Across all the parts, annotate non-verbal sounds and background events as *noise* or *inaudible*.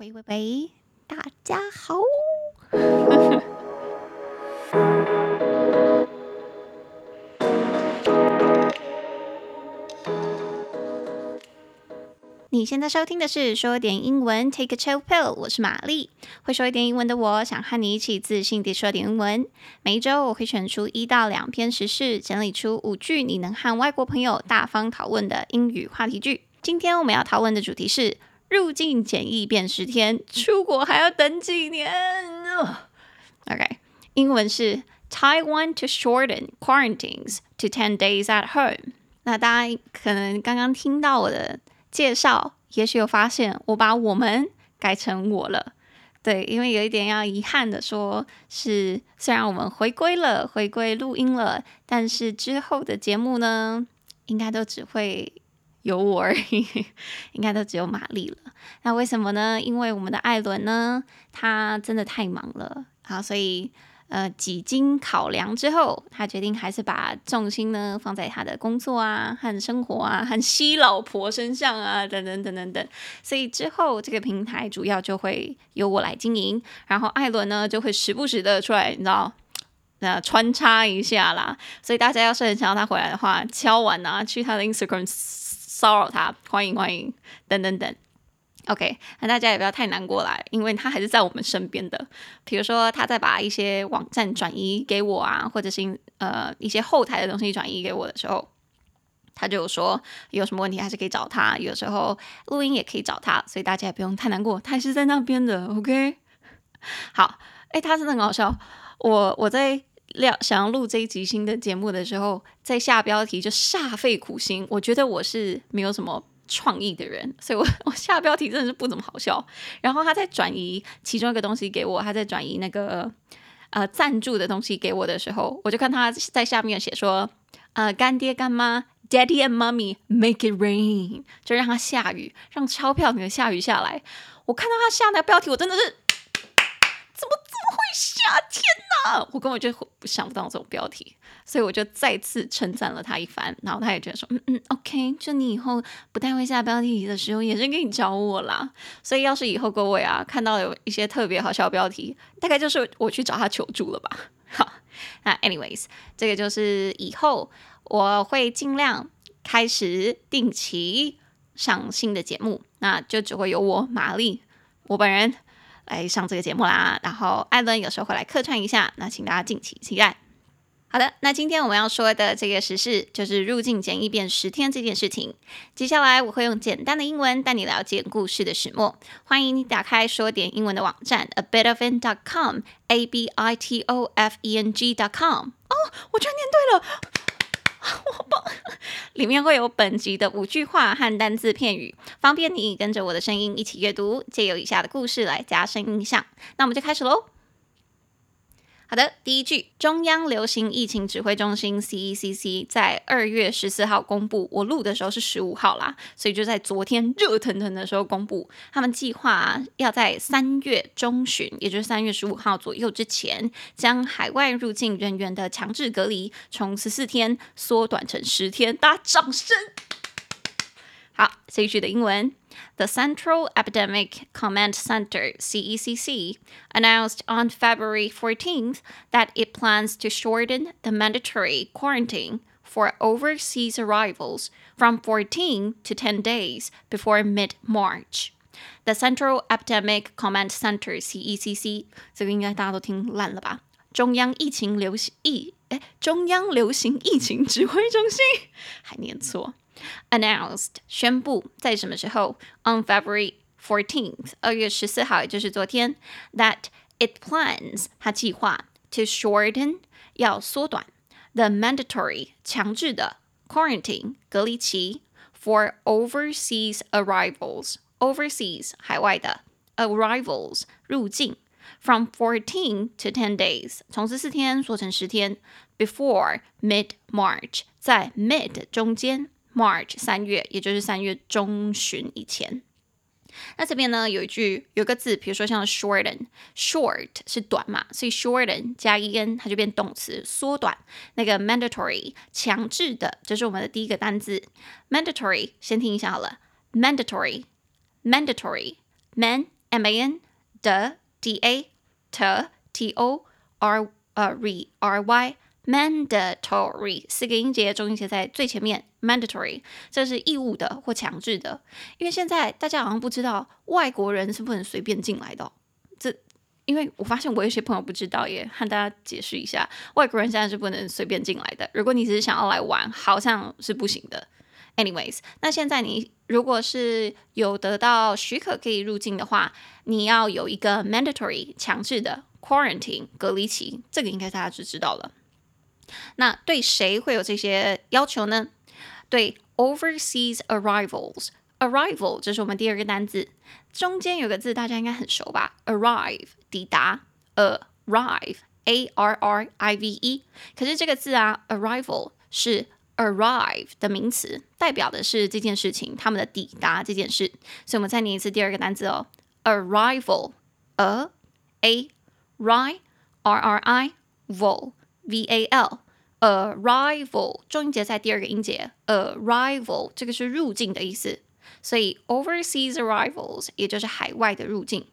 喂喂喂，大家好。*laughs* 你现在收听的是说点英文，Take a chill pill。我是玛丽，会说一点英文的我，想和你一起自信地说点英文。每一周我会选出一到两篇时事，整理出五句你能和外国朋友大方讨论的英语话题句。今天我们要讨论的主题是。入境检疫变十天，出国还要等几年？OK，英文是 Taiwan to shorten quarantines to ten days at home。那大家可能刚刚听到我的介绍，也许有发现我把我们改成我了。对，因为有一点要遗憾的说，是虽然我们回归了，回归录音了，但是之后的节目呢，应该都只会。有我而已，应该都只有玛丽了。那为什么呢？因为我们的艾伦呢，他真的太忙了啊，所以呃，几经考量之后，他决定还是把重心呢放在他的工作啊、和生活啊、和西老婆身上啊，等等等等等。所以之后这个平台主要就会由我来经营，然后艾伦呢就会时不时的出来，你知道，那穿插一下啦。所以大家要是很想要他回来的话，敲完啊，去他的 Instagram。骚扰他，欢迎欢迎，等等等。OK，那大家也不要太难过啦，因为他还是在我们身边的。比如说，他在把一些网站转移给我啊，或者是呃一些后台的东西转移给我的时候，他就说有什么问题还是可以找他。有时候录音也可以找他，所以大家也不用太难过，他还是在那边的。OK，好，哎，他真的很好笑。我我在。料想要录这一集新的节目的时候，在下标题就煞费苦心。我觉得我是没有什么创意的人，所以我我下标题真的是不怎么好笑。然后他在转移其中一个东西给我，他在转移那个呃赞助的东西给我的时候，我就看他在下面写说，呃干爹干妈，Daddy and Mommy make it rain，就让它下雨，让钞票给下雨下来。我看到他下那个标题，我真的是。夏天呐？我根本就想不到这种标题，所以我就再次称赞了他一番。然后他也觉得说，嗯嗯，OK，就你以后不太会下标题的时候，也是给你找我啦。所以要是以后各位啊看到有一些特别好笑的标题，大概就是我去找他求助了吧。*laughs* 好，那 anyways，这个就是以后我会尽量开始定期上新的节目，那就只会有我玛丽我本人。来上这个节目啦，然后艾伦有时候会来客串一下，那请大家敬请期待。好的，那今天我们要说的这个时事就是入境检疫变十天这件事情。接下来我会用简单的英文带你了解故事的始末。欢迎你打开说点英文的网站 a bit ofin coma b i t o f e n g dot com。哦，我居然念对了。好棒！里面会有本集的五句话和单字片语，方便你跟着我的声音一起阅读，借由以下的故事来加深印象。那我们就开始喽。好的，第一句，中央流行疫情指挥中心 （CECC） 在二月十四号公布，我录的时候是十五号啦，所以就在昨天热腾腾的时候公布，他们计划要在三月中旬，也就是三月十五号左右之前，将海外入境人员的强制隔离从十四天缩短成十天。大家掌声！好，这一句的英文。The Central Epidemic Command Center, CECC, announced on February 14th that it plans to shorten the mandatory quarantine for overseas arrivals from 14 to 10 days before mid-March. The Central Epidemic Command Center, CECC，这个应该大家都听烂了吧？中央疫情流行疫，哎，中央流行疫情指挥中心，还念错。 Announced 宣布在什么时候？On February fourteenth，二月十四号，也就是昨天。That it plans，它计划 to shorten 要缩短 the mandatory 强制的 quarantine 隔离期 for overseas arrivals overseas 海外的 arrivals 入境 from fourteen to ten days 从十四天缩成十天 before mid March 在 mid 中间。 March 三月，也就是三月中旬以前。那这边呢，有一句有个字，比如说像 shorten，short 是短嘛，所以 shorten 加 en 它就变动词，缩短。那个 mandatory 强制的，这、是我们的第一个单字。mandatory 先听一下好了，mandatory，mandatory，man M A N D D A T T O R 呃 R R Y mandatory 四个音节，重音节在最前面。Mandatory 这是义务的或强制的，因为现在大家好像不知道外国人是不能随便进来的哦。这因为我发现我有些朋友不知道耶，和大家解释一下，外国人现在是不能随便进来的。如果你只是想要来玩，好像是不行的。Anyways，那现在你如果是有得到许可可以入境的话，你要有一个 mandatory 强制的 quarantine 隔离期，这个应该大家就知道了。那对谁会有这些要求呢？对 overseas arrivals，arrival 这是我们第二个单字，中间有个字大家应该很熟吧？arrive 抵达，arrive，a r r i v e，可是这个字啊，arrival 是 arrive 的名词，代表的是这件事情，他们的抵达这件事，所以我们再念一次第二个单字哦，arrival，a a r r i vol v a l arrival 重音节在第二个音节，arrival 这个是入境的意思，所以 overseas arrivals 也就是海外的入境。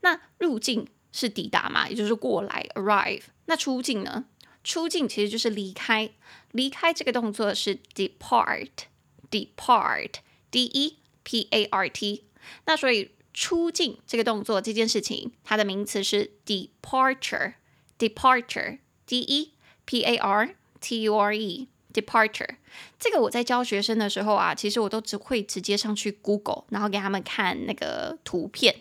那入境是抵达嘛，也就是过来 arrive。那出境呢？出境其实就是离开，离开这个动作是 depart，depart，d e p a r t。那所以出境这个动作这件事情，它的名词是 departure，departure，d e p a r。T U R E departure，这个我在教学生的时候啊，其实我都只会直接上去 Google，然后给他们看那个图片，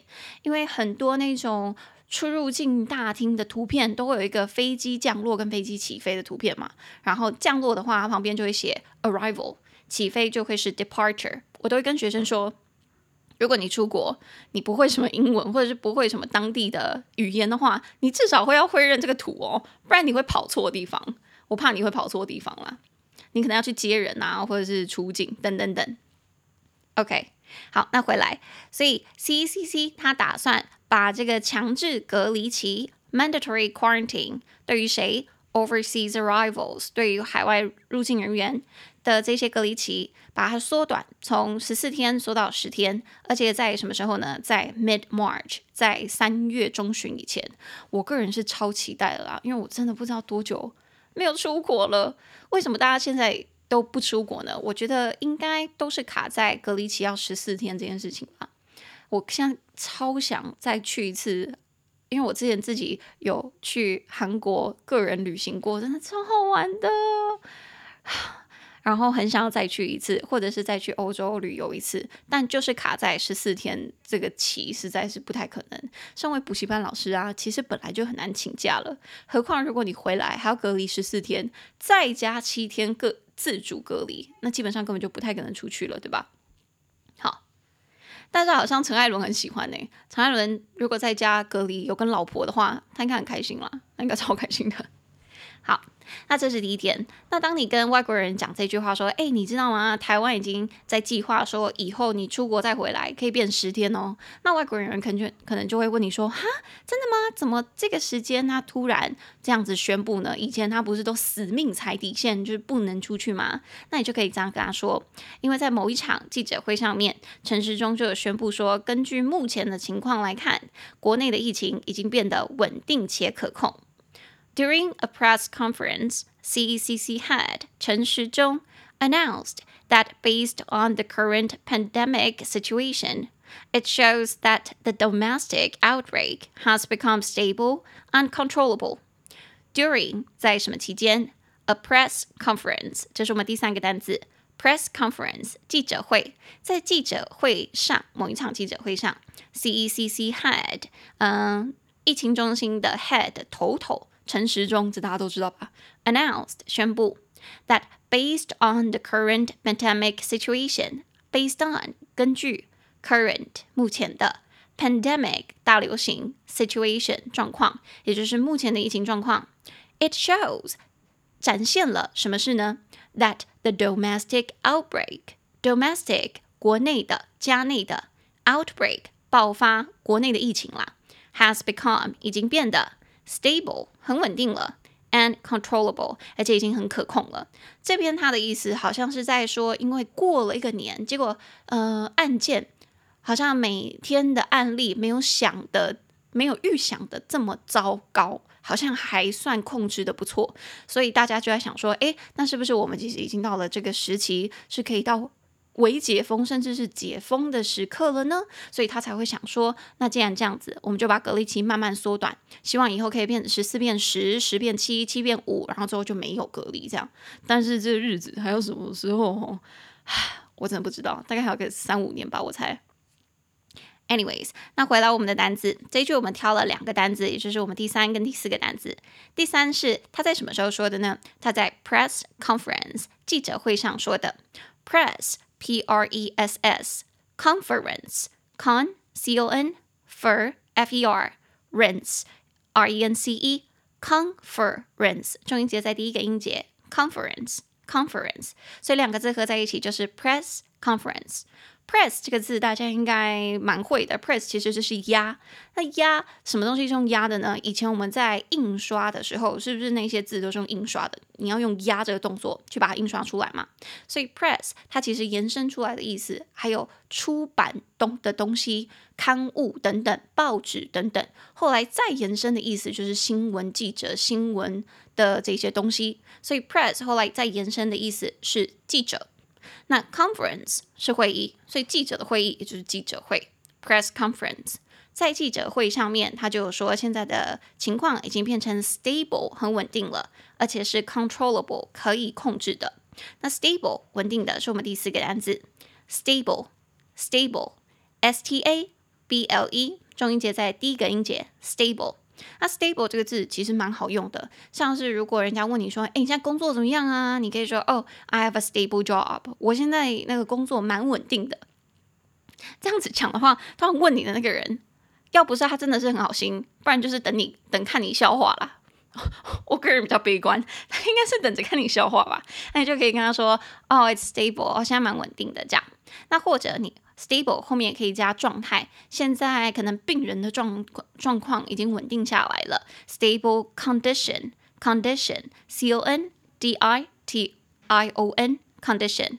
因为很多那种出入境大厅的图片都会有一个飞机降落跟飞机起飞的图片嘛，然后降落的话，旁边就会写 arrival，起飞就会是 departure。我都会跟学生说，如果你出国，你不会什么英文或者是不会什么当地的语言的话，你至少会要会认这个图哦，不然你会跑错地方。我怕你会跑错地方啦，你可能要去接人啊，或者是出境等等等。OK，好，那回来，所以 CCC 他打算把这个强制隔离期 （mandatory quarantine） 对于谁 （overseas arrivals） 对于海外入境人员的这些隔离期，把它缩短，从十四天缩到十天，而且在什么时候呢？在 mid March，在三月中旬以前。我个人是超期待的啦，因为我真的不知道多久。没有出国了，为什么大家现在都不出国呢？我觉得应该都是卡在隔离期要十四天这件事情吧。我现在超想再去一次，因为我之前自己有去韩国个人旅行过，真的超好玩的。然后很想要再去一次，或者是再去欧洲旅游一次，但就是卡在十四天这个期，实在是不太可能。身为补习班老师啊，其实本来就很难请假了，何况如果你回来还要隔离十四天，再加七天各自主隔离，那基本上根本就不太可能出去了，对吧？好，但是好像陈艾伦很喜欢呢。陈艾伦如果在家隔离有跟老婆的话，他应该很开心啦，他应该超开心的。好。那这是第一点。那当你跟外国人讲这句话说：“哎，你知道吗？台湾已经在计划说，以后你出国再回来可以变十天哦。”那外国人可能就可能就会问你说：“哈，真的吗？怎么这个时间他突然这样子宣布呢？以前他不是都死命踩底线，就是不能出去吗？”那你就可以这样跟他说：“因为在某一场记者会上面，陈时中就有宣布说，根据目前的情况来看，国内的疫情已经变得稳定且可控。” During a press conference, CECC head Chen Shizhong announced that based on the current pandemic situation, it shows that the domestic outbreak has become stable and controllable. During 在什么期间？A press conference，这是我们第三个单词。Press conference 记者会，在记者会上，某一场记者会上，CECC head，嗯，疫情中心的 head 头头。 陈时中，这大家都知道吧？Announced 宣布 that based on the current pandemic situation，based on 根据 current 目前的 pandemic 大流行 situation 状况，也就是目前的疫情状况，it shows 展现了什么事呢？That the domestic outbreak domestic 国内的家内的 outbreak 爆发国内的疫情啦，has become 已经变得。 Stable 很稳定了，and controllable 而且已经很可控了。这边它的意思好像是在说，因为过了一个年，结果呃案件好像每天的案例没有想的、没有预想的这么糟糕，好像还算控制的不错。所以大家就在想说，诶，那是不是我们其实已经到了这个时期，是可以到微解封甚至是解封的时刻了呢？所以他才会想说，那既然这样子，我们就把隔离期慢慢缩短，希望以后可以变十四变十，十变七，七变五，然后最后就没有隔离这样。但是这日子还有什么时候？我真的不知道，大概还有个三五年吧，我猜。Anyways，那回来我们的单字，这一句我们挑了两个单字，也就是我们第三跟第四个单字。第三是他在什么时候说的呢？他在 press conference 记者会上说的。press p r e s s conference con c o n fer f e r rence r e n c e conference 重音节在第一个音节 conference。Conference，所以两个字合在一起就是 press conference。 Press 这个字大家应该蛮会的，press 其实就是压。那压什么东西是用压的呢？以前我们在印刷的时候，是不是那些字都是用印刷的？你要用压这个动作去把它印刷出来嘛？所以 press 它其实延伸出来的意思，还有出版东的东西、刊物等等、报纸等等。后来再延伸的意思就是新闻记者、新闻的这些东西。所以 press 后来再延伸的意思是记者。那 conference 是会议，所以记者的会议也就是记者会 press conference。在记者会上面，他就说现在的情况已经变成 stable 很稳定了，而且是 controllable 可以控制的。那 stable 稳定的是我们第四个单字 stable stable s t a b l e 重音节在第一个音节 stable。那 stable 这个字其实蛮好用的，像是如果人家问你说，哎，你现在工作怎么样啊？你可以说，哦，I have a stable job，我现在那个工作蛮稳定的。这样子讲的话，突然问你的那个人，要不是他真的是很好心，不然就是等你等看你笑话啦。*laughs* 我个人比较悲观，他应该是等着看你笑话吧。那你就可以跟他说，哦，it's stable，哦，现在蛮稳定的这样。那或者你。Stable 后面也可以加状态，现在可能病人的状状况已经稳定下来了。Stable condition，condition，c o n d i t i o n，condition。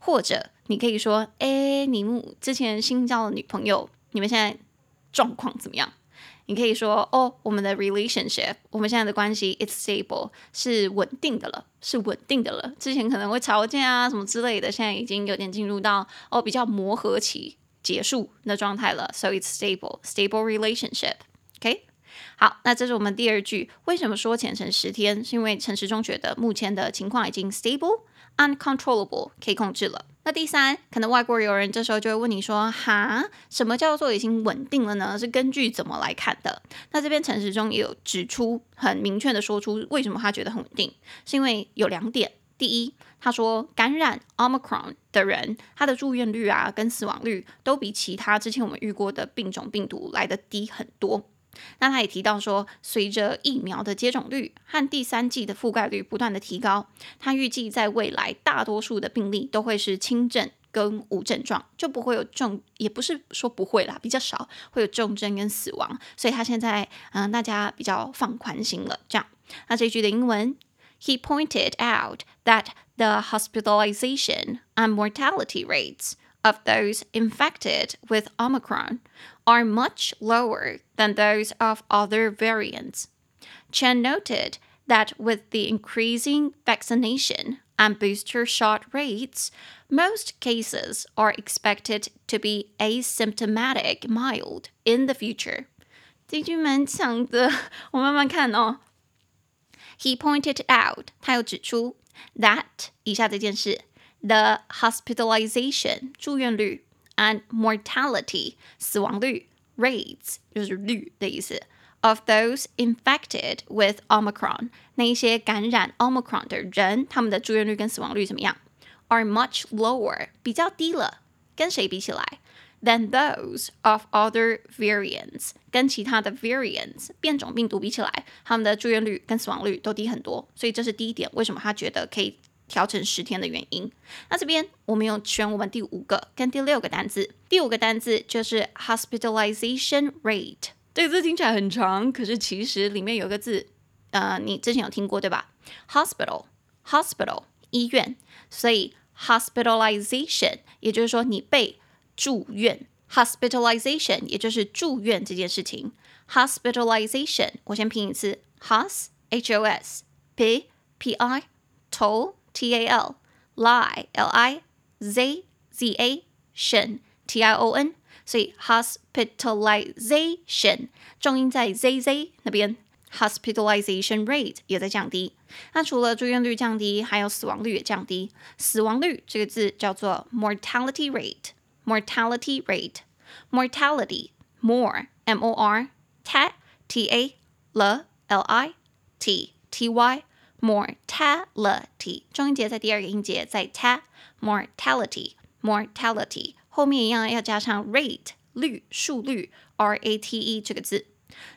或者你可以说，哎，你之前新交的女朋友，你们现在状况怎么样？你可以说哦，我们的 relationship，我们现在的关系，it's stable，是稳定的了，是稳定的了。之前可能会吵架啊什么之类的，现在已经有点进入到哦比较磨合期结束的状态了，so it's stable，stable relationship。OK，好，那这是我们第二句。为什么说前程十天？是因为陈时中觉得目前的情况已经 stable，uncontrollable，可以控制了。那第三，可能外国友人这时候就会问你说：“哈，什么叫做已经稳定了呢？是根据怎么来看的？”那这边陈时中也有指出，很明确的说出为什么他觉得很稳定，是因为有两点。第一，他说感染 Omicron 的人，他的住院率啊跟死亡率都比其他之前我们遇过的病种病毒来的低很多。那他也提到说，随着疫苗的接种率和第三季的覆盖率不断的提高，他预计在未来大多数的病例都会是轻症跟无症状，就不会有重，也不是说不会啦，比较少会有重症跟死亡。所以他现在嗯，大家比较放宽心了。这样，那这句的英文，He pointed out that the hospitalization and mortality rates of those infected with Omicron are much lower than those of other variants. Chen noted that with the increasing vaccination and booster shot rates, most cases are expected to be asymptomatic mild in the future. 这句蛮长的，我慢慢看哦。He *laughs* pointed out，他又指出 that 以下这件事 ，the hospitalization 住院率。and mortality 死亡率 rates 就是率的意思 of those infected with Omicron 那一些感染 Omicron 的人，他们的住院率跟死亡率怎么样？are much lower 比较低了，跟谁比起来？than those of other variants 跟其他的 variants 变种病毒比起来，他们的住院率跟死亡率都低很多，所以这是第一点，为什么他觉得可以？ 调成十天的原因。那这边我们有选我们第五个跟第六个单字。第五个单字就是 hospitalization rate。这个字听起来很长，可是其实里面有个字，呃，你之前有听过对吧？hospital，hospital，医院。所以 hospitalization，也就是说你被住院 hospitalization，也就是住院这件事情。hospitalization，我先拼一次，hos h o s p p i t o l t a l lie l i z z a tion t i o n，所以 hospitalization 重音在 z z 那边，hospitalization rate 也在降低。那除了住院率降低，还有死亡率也降低。死亡率这个字叫做 mortality rate，mortality rate，mortality more m o r t t a l l i t t y mortality，重音节在第二个音节在 ta。Mortality，mortality 后面一样要加上 rate 率数率 r a t e 这个字。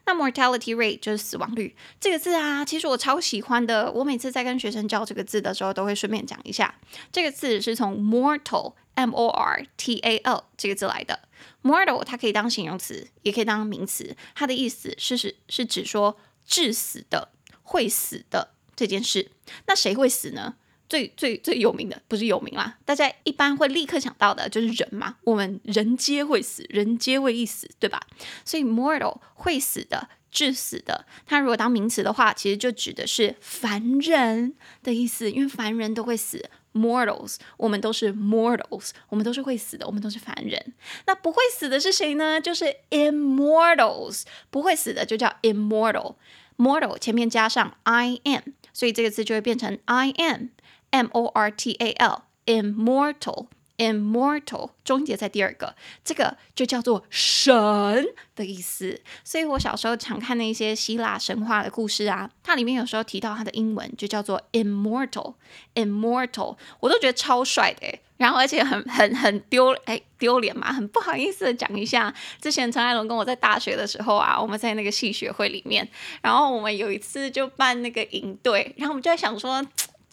那 mortality rate 就是死亡率这个字啊，其实我超喜欢的。我每次在跟学生教这个字的时候，都会顺便讲一下。这个字是从 mortal m o r t a l 这个字来的。mortal 它可以当形容词，也可以当名词。它的意思是是是指说致死的、会死的这件事。那谁会死呢？最最最有名的不是有名啦，大家一般会立刻想到的就是人嘛。我们人皆会死，人皆会一死，对吧？所以 mortal 会死的、致死的，它如果当名词的话，其实就指的是凡人的意思，因为凡人都会死，mortals，我们都是 mortals，我们都是会死的，我们都是凡人。那不会死的是谁呢？就是 immortals，不会死的就叫 immortal，mortal 前面加上 i m，所以这个字就会变成 i m。M O R T A L，immortal，immortal， Immortal，终结在第二个，这个就叫做神的意思。所以我小时候常看那些希腊神话的故事啊，它里面有时候提到它的英文就叫做 immortal，immortal，我都觉得超帅的。然后而且很很很丢哎丢脸嘛，很不好意思的讲一下，之前陈艾伦跟我在大学的时候啊，我们在那个系学会里面，然后我们有一次就办那个营队，然后我们就在想说。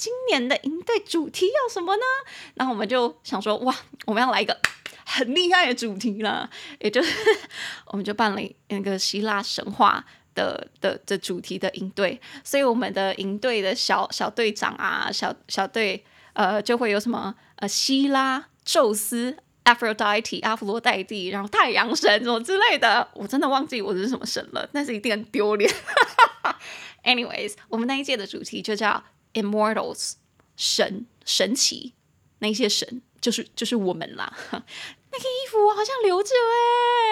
今年的营队主题要什么呢？然后我们就想说，哇，我们要来一个 *coughs* 很厉害的主题了，也就是 *laughs* 我们就办了那个希腊神话的的的主题的营队。所以我们的营队的小小队长啊，小小队呃，就会有什么呃，希腊、宙斯、Aphrodite、阿弗洛戴蒂，然后太阳神什么之类的，我真的忘记我是什么神了，但是一定很丢脸。*laughs* Anyways，我们那一届的主题就叫。Immortals，神神奇，那些神就是就是我们啦。*laughs* 那件衣服我好像留着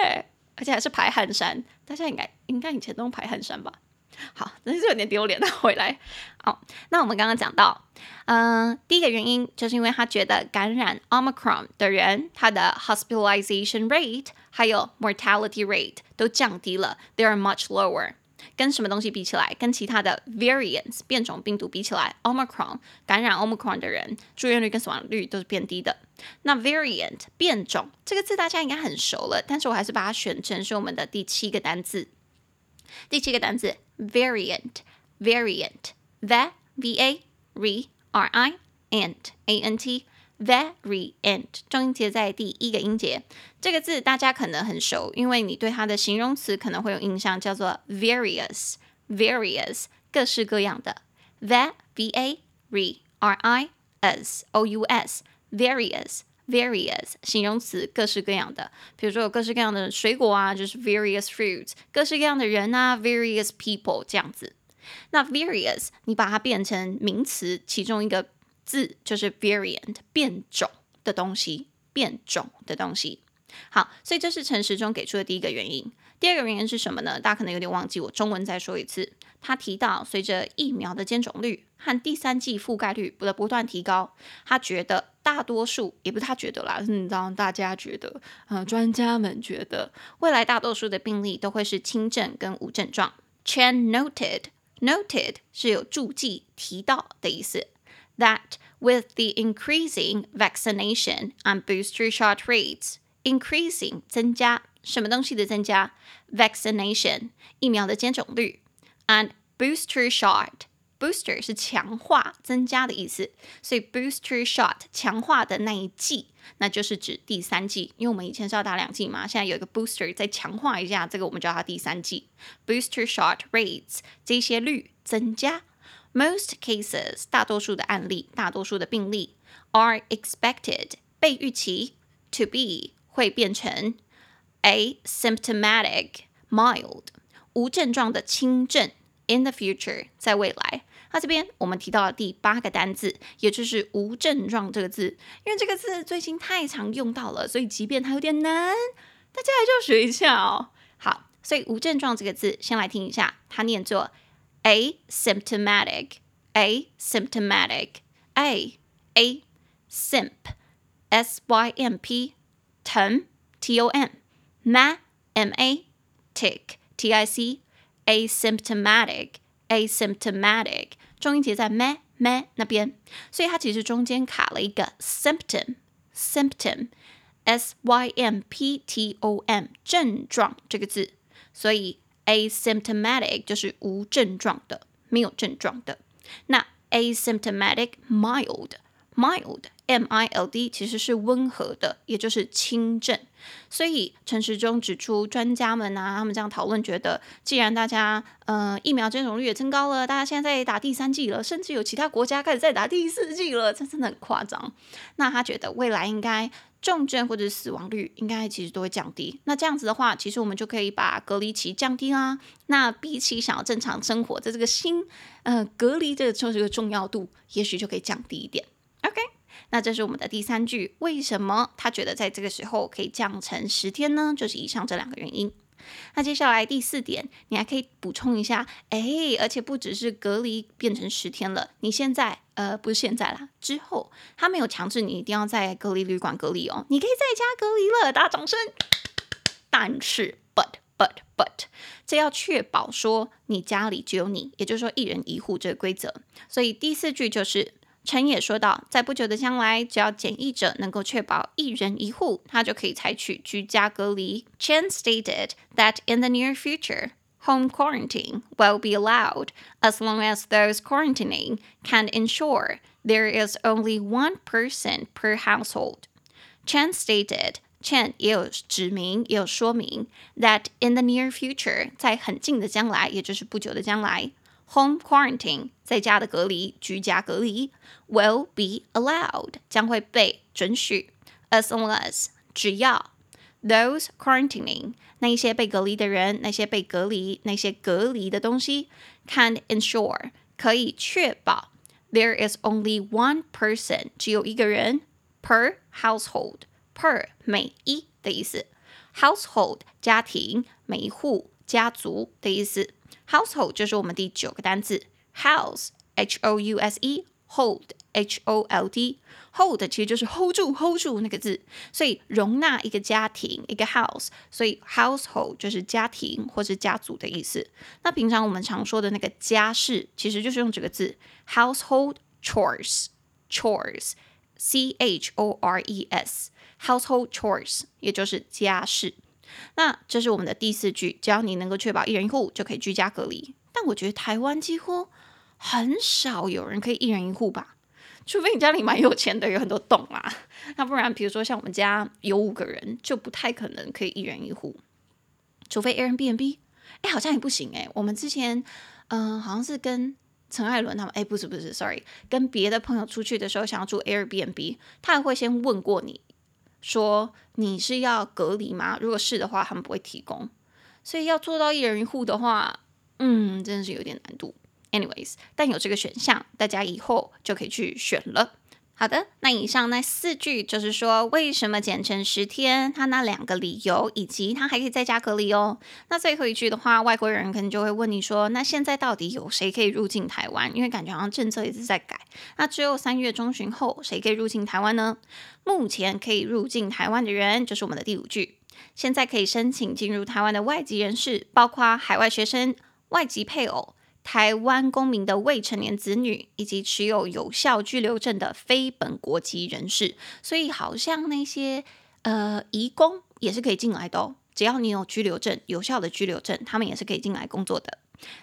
哎，而且还是排汗衫，大家应该应该以前都用排汗衫吧？好，真是有点丢脸。那回来，好，那我们刚刚讲到，嗯、第一个原因就是因为他觉得感染 Omicron 的人，他的 hospitalization rate 还有 mortality rate 都降低了，they are much lower。跟什么东西比起来？跟其他的 variants 变种病毒比起来，Omicron 感染 Omicron 的人住院率跟死亡率都是变低的。那 variant 变种这个字大家应该很熟了，但是我还是把它选成是我们的第七个单字。第七个单字 variant variant v v a r r i ant a n t variant 重音节在第一个音节，这个字大家可能很熟，因为你对它的形容词可能会有印象，叫做 various，various 各式各样的，v v a r i s o u s various various 形容词各式各样的，比如说有各式各样的水果啊，就是 various fruits，各式各样的人啊，various people 这样子。那 various 你把它变成名词，其中一个。字就是 variant 变种的东西，变种的东西。好，所以这是陈时中给出的第一个原因。第二个原因是什么呢？大家可能有点忘记，我中文再说一次。他提到，随着疫苗的接种率和第三季覆盖率的不断提高，他觉得大多数也不是他觉得啦，是你知道大家觉得，呃，专家们觉得，未来大多数的病例都会是轻症跟无症状。Chen noted，noted 是有注记提到的意思。That with the increasing vaccination and booster shot rates, increasing 增加什么东西的增加？vaccination 疫苗的接种率，and booster shot booster 是强化增加的意思，所以 booster shot 强化的那一剂，那就是指第三剂，因为我们以前是要打两剂嘛，现在有一个 booster 再强化一下，这个我们叫它第三剂。booster shot rates 这些率增加。 Most cases，大多数的案例，大多数的病例，are expected 被预期 to be 会变成 asymptomatic mild 无症状的轻症 in the future 在未来。那这边我们提到了第八个单字，也就是无症状这个字，因为这个字最近太常用到了，所以即便它有点难，大家还是要学一下哦。好，所以无症状这个字，先来听一下，它念作 asymptomatic，asymptomatic，a a simp s y m p tom t o m ma m a tic t i c asymptomatic asymptomatic 重音节在 me me 那边，所以它其实中间卡了一个 symptom symptom s y m p t o m 症状这个字，所以 asymptomatic 就是无症状的，没有症状的。那 asymptomatic mild mild m i l d 其实是温和的，也就是轻症。所以陈时中指出，专家们啊，他们这样讨论，觉得既然大家呃疫苗接种率也增高了，大家现在在打第三剂了，甚至有其他国家开始在打第四剂了，这真的很夸张。那他觉得未来应该重症或者死亡率应该其实都会降低。那这样子的话，其实我们就可以把隔离期降低啦。那比起想要正常生活，在这个新呃隔离的这个重要度，也许就可以降低一点。OK。那这是我们的第三句，为什么他觉得在这个时候可以降成十天呢？就是以上这两个原因。那接下来第四点，你还可以补充一下，哎，而且不只是隔离变成十天了，你现在呃不是现在啦，之后他没有强制你一定要在隔离旅馆隔离哦，你可以在家隔离了，大掌声。但是，but but but，这要确保说你家里只有你，也就是说一人一户这个规则。所以第四句就是。陈也说到，在不久的将来，只要检疫者能够确保一人一户，他就可以采取居家隔离。Chen stated that in the near future, home quarantine will be allowed as long as those quarantining can ensure there is only one person per household. Chen stated, Chen 也有指明，也有说明，that in the near future，在很近的将来，也就是不久的将来。Home quarantine 在家的隔离，居家隔离 will be allowed 将会被准许，as long as 只要 those quarantining 那一些被隔离的人，那些被隔离，那些隔离的东西 can ensure 可以确保 there is only one person 只有一个人 per household per 每一的意思，household 家庭每一户家族的意思。Household 就是我们第九个单字，house h o u s e hold h o l d hold 其实就是 hold 住 hold 住那个字，所以容纳一个家庭一个 house，所以 household 就是家庭或是家族的意思。那平常我们常说的那个家事，其实就是用这个字 household chores chores c h o r e s household chores 也就是家事。那这是我们的第四句，只要你能够确保一人一户就可以居家隔离。但我觉得台湾几乎很少有人可以一人一户吧，除非你家里蛮有钱的，有很多栋啊。那不然，比如说像我们家有五个人，就不太可能可以一人一户，除非 Airbnb。哎，好像也不行哎。我们之前嗯、好像是跟陈艾伦他们，哎，不是不是，sorry，跟别的朋友出去的时候想要住 Airbnb，他还会先问过你。说你是要隔离吗？如果是的话，他们不会提供。所以要做到一人一户的话，嗯，真的是有点难度。Anyways，但有这个选项，大家以后就可以去选了。好的，那以上那四句就是说为什么减成十天，他那两个理由，以及他还可以在家隔离哦。那最后一句的话，外国人可能就会问你说，那现在到底有谁可以入境台湾？因为感觉好像政策一直在改。那只有三月中旬后，谁可以入境台湾呢？目前可以入境台湾的人，就是我们的第五句。现在可以申请进入台湾的外籍人士，包括海外学生、外籍配偶。台湾公民的未成年子女，以及持有有效居留证的非本国籍人士，所以好像那些呃移工也是可以进来的哦。只要你有居留证，有效的居留证，他们也是可以进来工作的。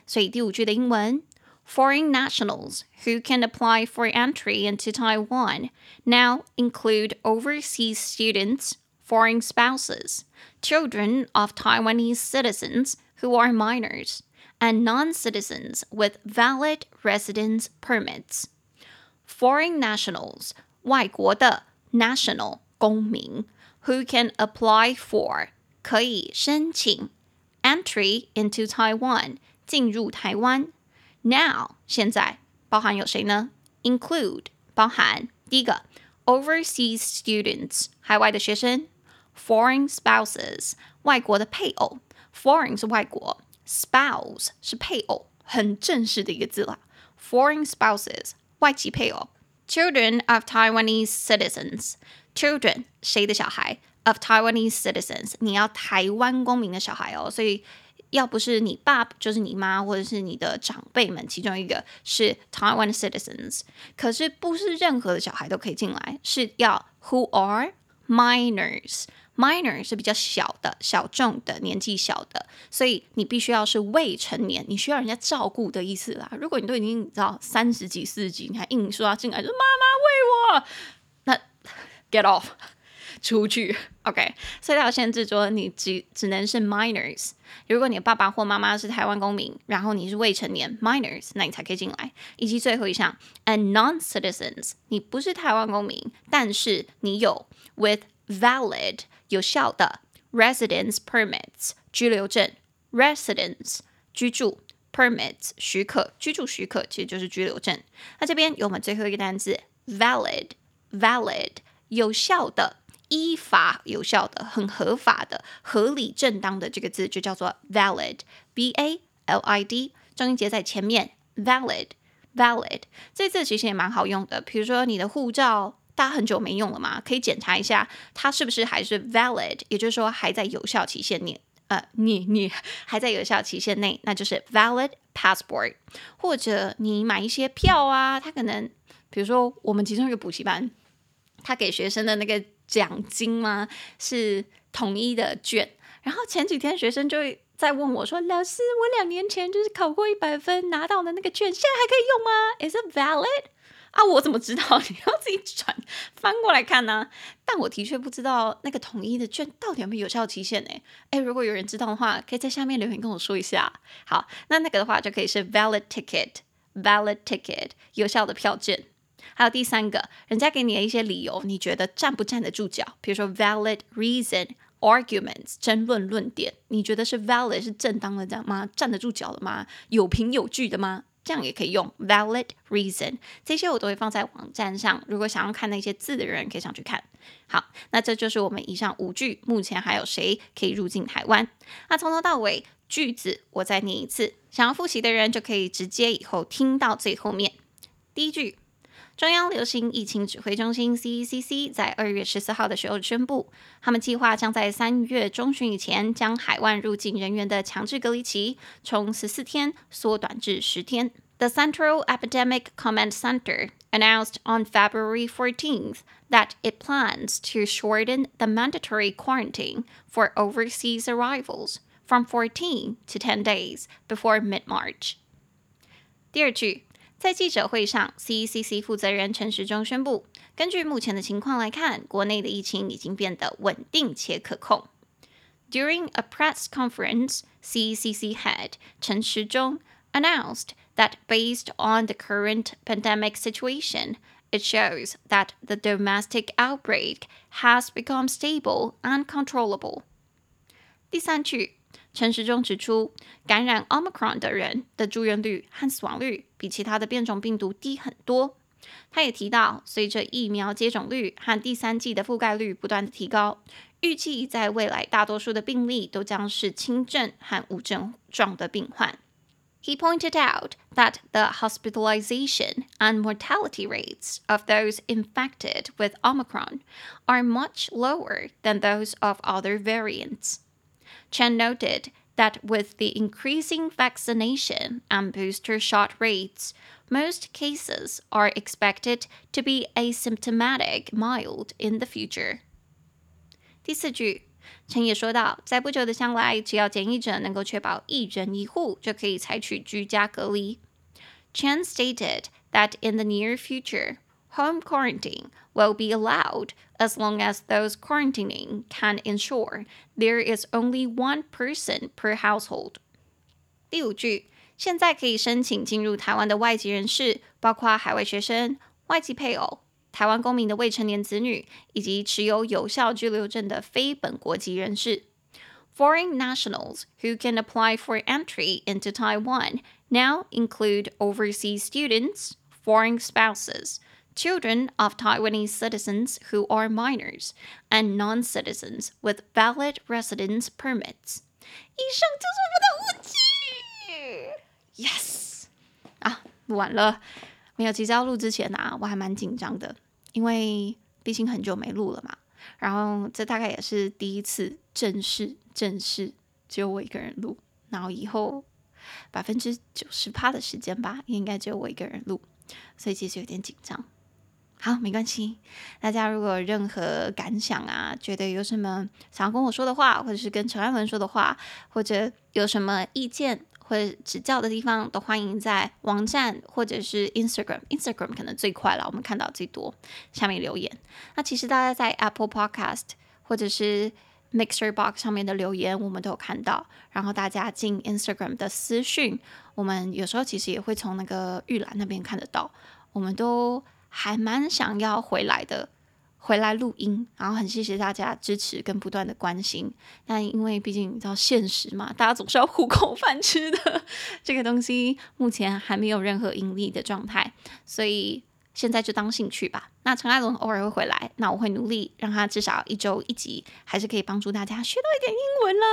所以第五句的英文：Foreign nationals who can apply for entry into Taiwan now include overseas students, foreign spouses, children of Taiwanese citizens who are minors. And non-citizens with valid residence permits, foreign nationals 外国的 national 公民 who can apply for 可以申请 entry into Taiwan 进入台湾。Now 现在包含有谁呢？Include 包含第一个 overseas students 海外的学生，foreign spouses 外国的配偶，foreign 是外国 ，spouse 是配偶，很正式的一个字啦。Foreign spouses 外籍配偶，children of Taiwanese citizens，children 谁的小孩？of Taiwanese citizens 你要台湾公民的小孩哦，所以。要不是你爸，就是你妈，或者是你的长辈们，其中一个是 Taiwan citizens。可是不是任何的小孩都可以进来，是要 who are minors。Minor 是比较小的、小众的、年纪小的，所以你必须要是未成年，你需要人家照顾的意思啦。如果你都已经你知道三十几、四十几，你还硬说要进来，说妈妈喂我，那 *laughs* get off。*laughs* 出去，OK，所以它有限制说你只只能是 minors。如果你的爸爸或妈妈是台湾公民，然后你是未成年 minors，那你才可以进来。以及最后一项，and non-citizens，你不是台湾公民，但是你有 with valid 有效的 residence permits 居留证，residence 居住 permits 许可居住许可其实就是居留证。那这边有我们最后一个单词 valid valid 有效的。依法有效的、很合法的、合理正当的这个字就叫做 valid，v a l i d，重音节在前面，valid，valid。这字其实也蛮好用的，比如说你的护照，大家很久没用了嘛，可以检查一下它是不是还是 valid，也就是说还在有效期限内，呃，你你 *laughs* 还在有效期限内，那就是 valid passport。或者你买一些票啊，它可能，比如说我们其中一个补习班，他给学生的那个。奖金吗？是统一的卷。然后前几天学生就会在问我说：“老师，我两年前就是考过一百分拿到的那个卷，现在还可以用吗？Is it valid？” 啊，我怎么知道？*laughs* 你要自己转翻过来看呢、但我的确不知道那个统一的卷到底有没有有效期限呢？诶，如果有人知道的话，可以在下面留言跟我说一下。好，那那个的话就可以是 valid ticket，valid ticket 有效的票券。还有第三个，人家给你的一些理由，你觉得站不站得住脚？比如说 valid reason arguments 争论论点，你觉得是 valid 是正当的这样吗？站得住脚的吗？有凭有据的吗？这样也可以用 valid reason。这些我都会放在网站上，如果想要看那些字的人可以上去看。好，那这就是我们以上五句。目前还有谁可以入境台湾？那从头到尾句子我再念一次，想要复习的人就可以直接以后听到最后面。第一句。中央流行疫情指挥中心 （CECC） 在二月十四号的时候宣布，他们计划将在三月中旬以前将海外入境人员的强制隔离期从十四天缩短至十天。The Central Epidemic Command Center announced on February 14th that it plans to shorten the mandatory quarantine for overseas arrivals from 14 to 10 days before mid-March. 第二句。 在记者会上，CECC 负责人陈时中宣布，根据目前的情况来看，国内的疫情已经变得稳定且可控。During a press conference, CECC head 陈时中 announced that based on the current pandemic situation, it shows that the domestic outbreak has become stable and controllable. 第三句。 陈时中指出，感染 Omicron 的人的住院率和死亡率比其他的变种病毒低很多。他也提到，随着疫苗接种率和第三剂的覆盖率不断的提高，预计在未来大多数的病例都将是轻症和无症状的病患。He pointed out that the hospitalization and mortality rates of those infected with Omicron are much lower than those of other variants. Chen noted that with the increasing vaccination and booster shot rates, most cases are expected to be asymptomatic mild in the future. 第四句，陈也说到，在不久的将来，只要检疫者能够确保一人一户，就可以采取居家隔离。Chen stated that in the near future, home quarantine will be allowed as long as those quarantining can ensure there is only one person per household. 第五句，现在可以申请进入台湾的外籍人士，包括海外学生、外籍配偶、台湾公民的未成年子女，以及持有有效居留证的非本国籍人士。 Foreign nationals who can apply for entry into Taiwan now include overseas students, foreign spouses, Children of Taiwanese citizens who are minors, and non citizens with valid residence permits. 以上就是我的武器，Yes 啊，录完了。没有，其实要录之前啊，我还蛮紧张的，因为毕竟很久没录了嘛。然后这大概也是第一次正式正式只有我一个人录，然后以后百分之九十趴的时间吧，应该只有我一个人录，所以其实有点紧张。好，没关系。大家如果有任何感想啊，觉得有什么想要跟我说的话，或者是跟陈安文说的话，或者有什么意见或者指教的地方，都欢迎在网站或者是 Instagram，Instagram 可能最快了，我们看到最多下面留言。那其实大家在 Apple Podcast 或者是 Mixer Box 上面的留言，我们都有看到。然后大家进 Instagram 的私讯，我们有时候其实也会从那个预览那边看得到，我们都。还蛮想要回来的，回来录音，然后很谢谢大家支持跟不断的关心。但因为毕竟你知道现实嘛，大家总是要糊口 *laughs* 饭吃的，这个东西目前还没有任何盈利的状态，所以现在就当兴趣吧。那陈艾伦偶尔会回来，那我会努力让他至少一周一集，还是可以帮助大家学到一点英文啦。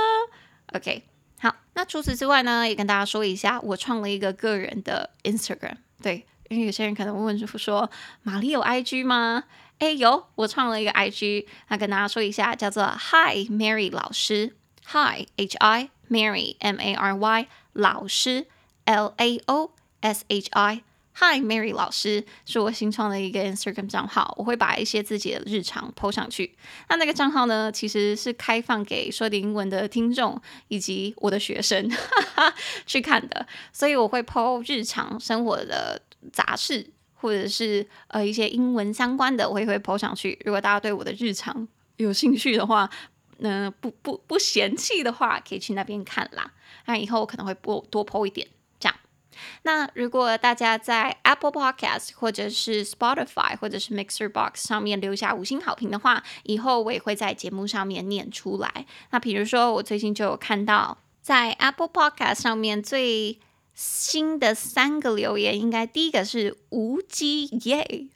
OK，好，那除此之外呢，也跟大家说一下，我创了一个个人的 Instagram，对。因为有些人可能会问说：“玛丽有 IG 吗？”哎，有，我创了一个 IG，那跟大家说一下，叫做 Hi Mary 老师，Hi H I Mary M A R Y 老师 L A O S H I。Hi Mary 老师是我新创的一个 Instagram 账号，我会把一些自己的日常 po 上去。那那个账号呢，其实是开放给说点英文的听众以及我的学生哈 *laughs* 哈去看的，所以我会 po 日常生活的杂事，或者是呃一些英文相关的，我也会 po 上去。如果大家对我的日常有兴趣的话，那、不不不嫌弃的话，可以去那边看啦。那以后我可能会多多 po 一点。这样那如果大家在 Apple Podcast 或者是 Spotify 或者是 Mixer Box 上面留下五星好评的话，以后我也会在节目上面念出来。那比如说，我最近就有看到在 Apple Podcast 上面最新的三个留言，应该第一个是无机耶。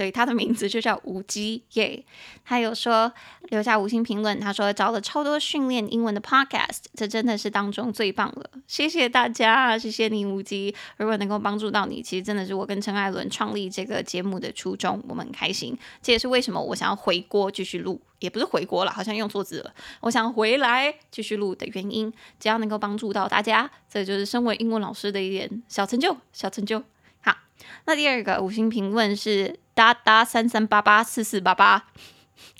对，他的名字就叫吴基耶。他有说留下五星评论，他说找了超多训练英文的 podcast，这真的是当中最棒了。谢谢大家，谢谢你吴基。如果能够帮助到你，其实真的是我跟陈艾伦创立这个节目的初衷，我们很开心。这也是为什么我想要回锅继续录，也不是回锅了，好像用错字了。我想回来继续录的原因，只要能够帮助到大家，这就是身为英文老师的一点小成就，小成就。好，那第二个五星评论是。哒哒三三八八四四八八，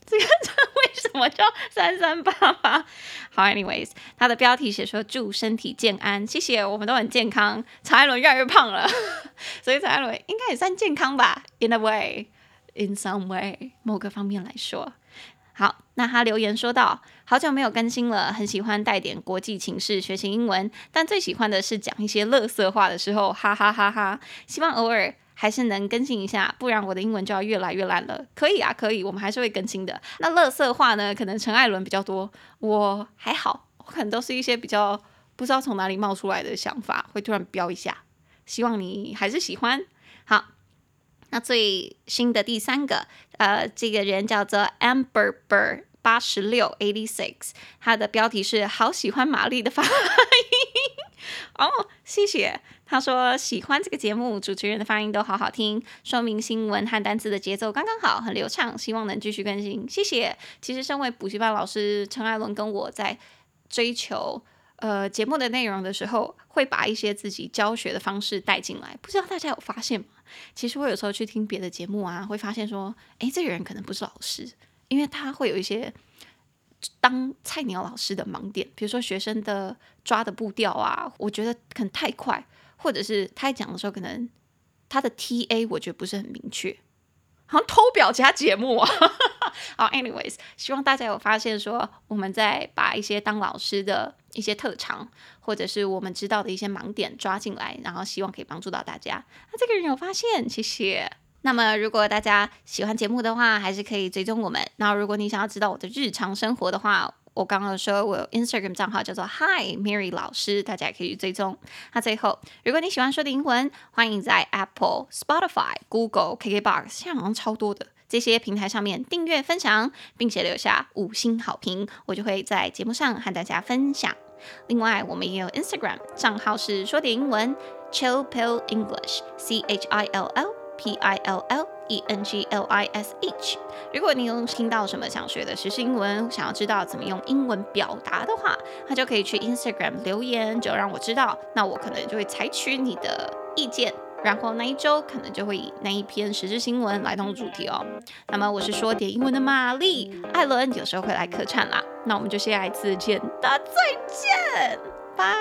这个这为什么叫三三八八？好，anyways，他的标题写说祝身体健安，谢谢，我们都很健康。陈艾伦越来越胖了，*laughs* 所以陈艾伦应该也算健康吧？In a way，in some way，某个方面来说。好，那他留言说道：好久没有更新了，很喜欢带点国际情势学习英文，但最喜欢的是讲一些垃圾话的时候，哈哈哈哈！希望偶尔。还是能更新一下，不然我的英文就要越来越烂了。可以啊，可以，我们还是会更新的。那垃圾话呢？可能陈艾伦比较多，我还好，我可能都是一些比较不知道从哪里冒出来的想法，会突然飙一下。希望你还是喜欢。好，那最新的第三个，呃，这个人叫做 Amber Bird 八十六 eighty six，他的标题是“好喜欢玛丽的发音”。*laughs* 哦，谢谢。他说喜欢这个节目，主持人的发音都好好听，说明新闻和单词的节奏刚刚好，很流畅。希望能继续更新，谢谢。其实身为补习班老师，陈艾伦跟我在追求呃节目的内容的时候，会把一些自己教学的方式带进来。不知道大家有发现吗？其实我有时候去听别的节目啊，会发现说，诶，这个人可能不是老师，因为他会有一些。当菜鸟老师的盲点，比如说学生的抓的步调啊，我觉得可能太快，或者是他讲的时候，可能他的 TA 我觉得不是很明确，好像偷表其他节目啊。*laughs* 好，anyways，希望大家有发现说，我们在把一些当老师的一些特长，或者是我们知道的一些盲点抓进来，然后希望可以帮助到大家。那这个人有发现，谢谢。那么，如果大家喜欢节目的话，还是可以追踪我们。那如果你想要知道我的日常生活的话，我刚刚说我有 Instagram 账号叫做 Hi Mary 老师，大家也可以去追踪。那最后，如果你喜欢说的英文，欢迎在 Apple、Spotify、Google、KKBox，现在好像超多的这些平台上面订阅、分享，并且留下五星好评，我就会在节目上和大家分享。另外，我们也有 Instagram 账号是说点英文 Chill Pill English，C H I L L P I L L E N G L I S H。如果你有听到什么想学的实时英文，想要知道怎么用英文表达的话，那就可以去 Instagram 留言，就让我知道，那我可能就会采取你的意见。然后那一周可能就会以那一篇时事新闻来当主题哦。那么我是说点英文的玛丽艾伦，有时候会来客串啦。那我们就下一次见，大家再见，拜。